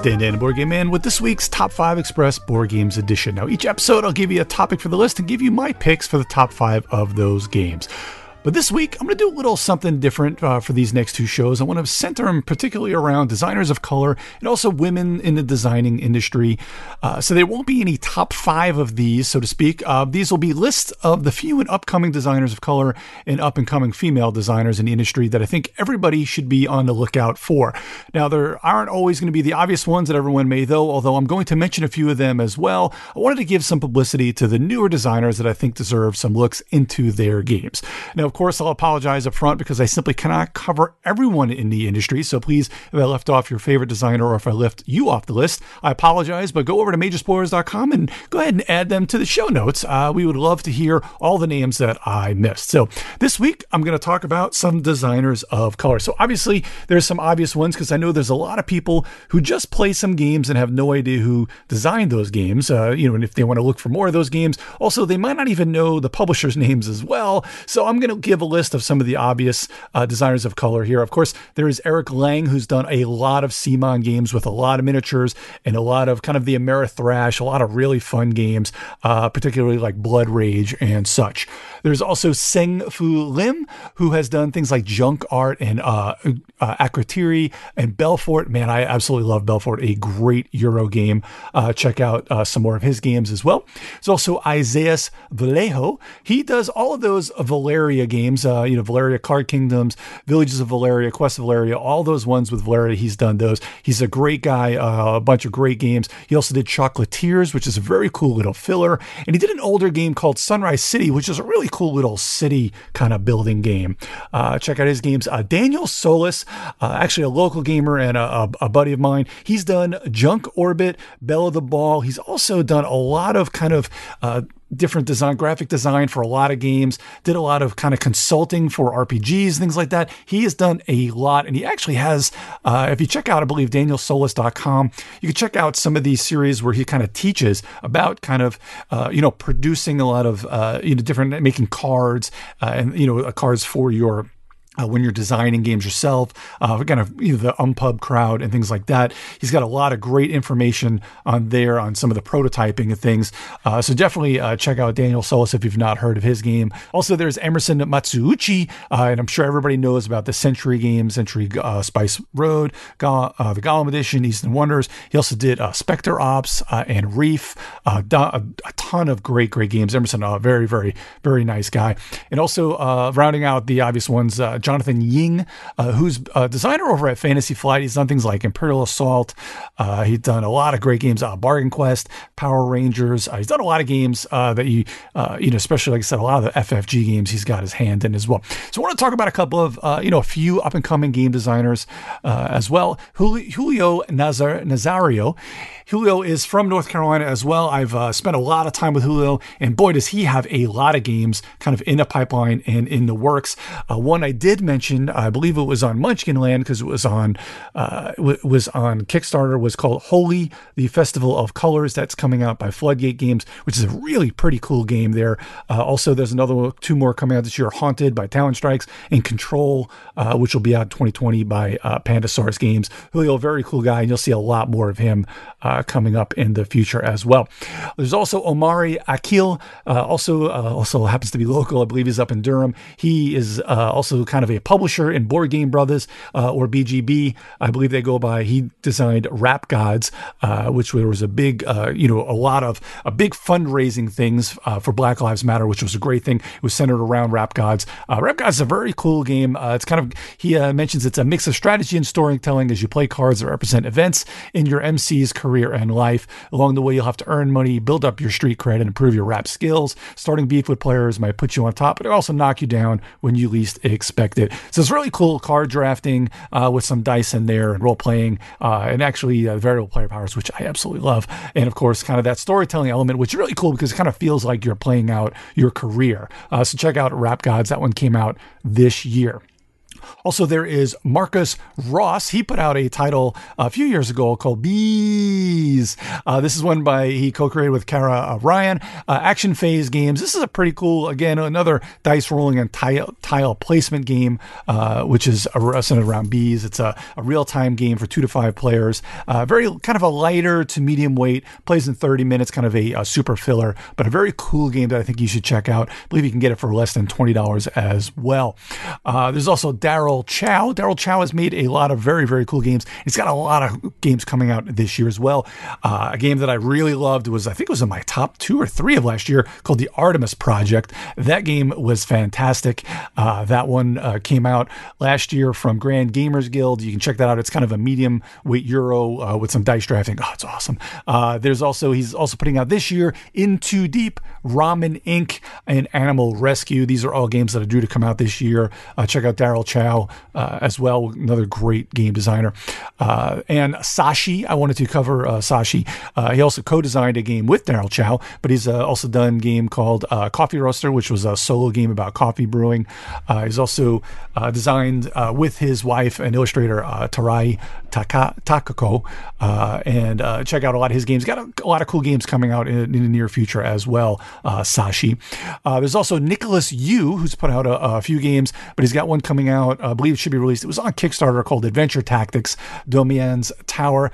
is Dan Dan Board Game Man with this week's Top 5 Express Board Games Edition. Now, each episode I'll give you a topic for the list and give you my picks for the top five of those games. But this week, I'm going to do a little something different uh, for these next two shows. I want to center them particularly around designers of color and also women in the designing industry. Uh, so there won't be any top five of these, so to speak. Uh, these will be lists of the few and upcoming designers of color and up and coming female designers in the industry that I think everybody should be on the lookout for. Now, there aren't always going to be the obvious ones that everyone may, though, although I'm going to mention a few of them as well. I wanted to give some publicity to the newer designers that I think deserve some looks into their games. Now, of course, I'll apologize up front because I simply cannot cover everyone in the industry. So please, if I left off your favorite designer or if I left you off the list, I apologize. But go over to majorspoilers.com and go ahead and add them to the show notes. Uh, we would love to hear all the names that I missed. So this week, I'm going to talk about some designers of color. So obviously, there's some obvious ones because I know there's a lot of people who just play some games and have no idea who designed those games. Uh, you know, and if they want to look for more of those games, also they might not even know the publishers' names as well. So I'm going to give a list of some of the obvious uh, designers of color here. Of course, there is Eric Lang, who's done a lot of CMON games with a lot of miniatures and a lot of kind of the Amerithrash, a lot of really fun games, uh, particularly like Blood Rage and such. There's also Sen-Foong Lim, who has done things like Junk Art and uh, uh, Akrotiri and Belfort. Man, I absolutely love Belfort, a great Euro game. Uh, check out uh, some more of his games as well. There's also Isaias Vallejo. He does all of those Valeria games uh, you know, Valeria Card Kingdoms, Villages of Valeria, Quest of Valeria, all those ones with Valeria. He's done those. He's a great guy, uh, a bunch of great games. He also did Chocolatiers, which is a very cool little filler. And he did an older game called Sunrise City, which is a really cool little city kind of building game. Uh, check out his games. Uh, Daniel Solis, uh, actually a local gamer and a, a, buddy of mine, he's done Junk Orbit, Belle the Ball. He's also done a lot of kind of uh, different design, graphic design for a lot of games, did a lot of kind of consulting for RPGs, things like that. He has done a lot, and he actually has, uh, if you check out, I believe, danielsolis.com, you can check out some of these series where he kind of teaches about kind of, uh, you know, producing a lot of, uh, you know, different, making cards uh, and, you know, cards for your uh, when you're designing games yourself, uh, kind of you know, the Unpub crowd and things like that. He's got a lot of great information on there on some of the prototyping and things. Uh, so definitely uh, check out Daniel Solis if you've not heard of his game. Also, there's Emerson Matsuuchi, uh, and I'm sure everybody knows about the Century game, Century uh, Spice Road, Ga- the Golem Edition, Eastern Wonders. He also did Spectre Ops and Reef, a, ton of great, great games. Emerson, a very, very, very nice guy. And also rounding out the obvious ones, Jonathan Ying, uh, who's a designer over at Fantasy Flight. He's done things like Imperial Assault. Uh, he's done a lot of great games, uh, Bargain Quest, Power Rangers. He's done a lot of games that you, you know, especially like I said, a lot of the FFG games he's got his hand in as well. So I want to talk about a couple of, you know, a few up and coming game designers as well. Julio Nazar- Nazario. Julio is from North Carolina as well. I've uh, spent a lot of time with Julio, and boy, does he have a lot of games kind of in the pipeline and in the works. Uh, one I did mention, I believe it was on Munchkin Land because it was on uh, was on Kickstarter, was called Holi, the Festival of Colors. That's coming out by Floodgate Games, which is a really pretty cool game there. Uh, also, there's another two more coming out this year, Haunted by Talon Strikes and Control, uh, which will be out 2020 by uh, Pandasaurus Games. Julio, very cool guy, and you'll see a lot more of him uh, coming up in the future as well. There's also Omari Akil, uh, also uh, also happens to be local. I believe he's up in Durham. He is also kind of a publisher in Board Game Brothers uh, or BGB. I believe they go by. He designed Rap Gods, uh, which was a big, uh, you know, a lot of a big fundraising things uh, for Black Lives Matter, which was a great thing. It was centered around Rap Gods. Uh, rap Gods is a very cool game. it's kind of he mentions it's a mix of strategy and storytelling as you play cards that represent events in your MC's career and life. Along the way, you'll have to earn money, build up your street cred, and improve your rap skills. Starting beef with players might put you on top, but it also knock you down when you least expect So it's really cool card drafting uh, with some dice in there and role playing, uh, and actually uh, variable player powers, which I absolutely love. And of course, kind of that storytelling element, which is really cool because it kind of feels like you're playing out your career. Uh, so check out Rap Gods. That one came out this year. Also, there is Marcus Ross. He put out a title a few years ago called Bees. Uh, this is one by he co-created with Kara uh, Ryan. Uh, Action Phase Games. This is a pretty cool, again, another dice rolling and tile, tile placement game, uh, which is centered around bees. It's a, a real-time game for two to five players. Uh, very kind of a lighter to medium weight. Plays in 30 minutes, kind of a, a, super filler, but a very cool game that I think you should check out. I believe you can get it for less than $20 as well. Uh, there's also Daryl Chow. Daryl Chow has made a lot of very, very cool games. He's got a lot of games coming out this year as well. Uh, a game that I really loved was, I think it was in my top two or three of last year called The Artemis Project. That game was fantastic. Uh, that one uh, came out last year from Grand Gamers Guild. You can check that out. It's kind of a medium weight Euro uh, with some dice drafting. Oh, it's awesome. Uh, there's also, he's also putting out this year In Too Deep, Ramen Inc., and Animal Rescue. These are all games that are due to come out this year. Uh, check out Daryl Chow uh, as well, another great game designer. Uh, and Saashi, I wanted to cover uh, Saashi. Uh, he also co-designed a game with Daryl Chow, but he's uh, also done a game called Coffee Roaster, which was a solo game about coffee brewing. he's also designed with his wife and illustrator Tarai Taka, Takako, and check out a lot of his games. Got a, a lot of cool games coming out in, in the near future as well. Saashi. there's also Nicholas Yu, who's put out a, a few games, but he's got one coming out. I believe it should be released. It was on Kickstarter called Adventure Tactics Domianne's Tower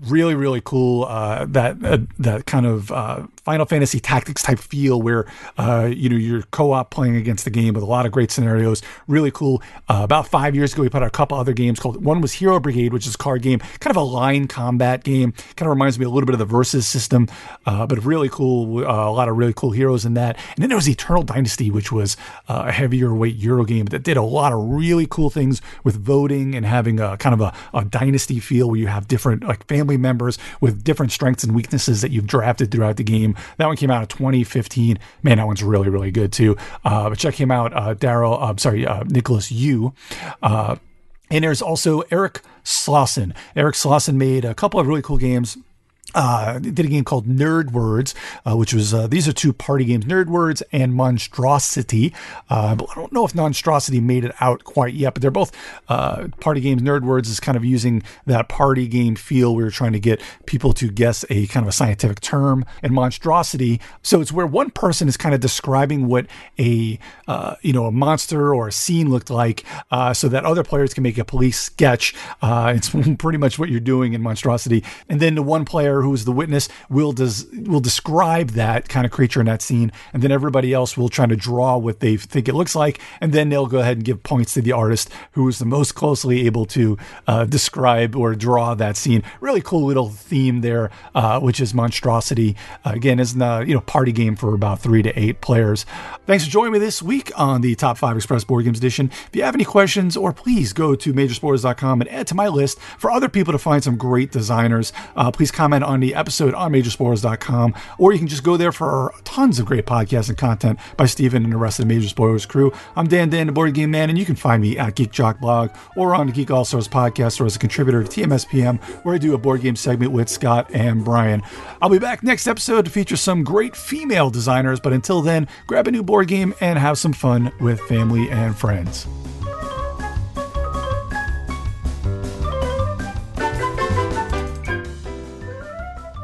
really really cool uh, that uh, that kind of uh, Final Fantasy Tactics type feel where uh, you know you're co-op playing against the game with a lot of great scenarios. Really cool. Uh, about five years ago, we put out a couple other games called one was Hero Brigade, which is a card game, kind of a line combat game. Kind of reminds me a little bit of the Versus system, uh, but really cool. a lot of really cool heroes in that. And then there was Eternal Dynasty, which was a heavier weight Euro game that did a lot of really cool things with voting and having a kind of a, a dynasty feel where you have different like family family members with different strengths and weaknesses that you've drafted throughout the game. That one came out in 2015. Man, that one's really, really good too. Uh, but check him out, uh, Daryl, uh, sorry, uh, Nicholas Yu. Uh, and there's also Eric Slosson. Eric Slosson made a couple of really cool games uh, did a game called Nerd Words, uh, which was uh, these are two party games, Nerd Words and Monstrosity. Uh, I don't know if Monstrosity made it out quite yet, but they're both uh, party games. Nerd Words is kind of using that party game feel. We were trying to get people to guess a kind of a scientific term, and Monstrosity. So it's where one person is kind of describing what a uh, you know a monster or a scene looked like, so that other players can make a police sketch. it's pretty much what you're doing in Monstrosity, and then the one player who is the witness will does will describe that kind of creature in that scene, and then everybody else will try to draw what they think it looks like, and then they'll go ahead and give points to the artist who is the most closely able to uh, describe or draw that scene. Really cool little theme there, uh, which is monstrosity. Uh, again, is a you know party game for about three to eight players. Thanks for joining me this week on the Top Five Express Board Games Edition. If you have any questions, or please go to majorspoilers.com and add to my list for other people to find some great designers. Uh, please comment on the episode on majorspoilers.com, or you can just go there for tons of great podcasts and content by Steven and the rest of the Major Spoilers crew. I'm Dan Dan, the Board Game Man, and you can find me at Geek Jock Blog or on the Geek All Stars podcast or as a contributor to TMSPM, where I do a board game segment with Scott and Brian. I'll be back next episode to feature some great female designers, but until then, grab a new board game and have some fun with family and friends.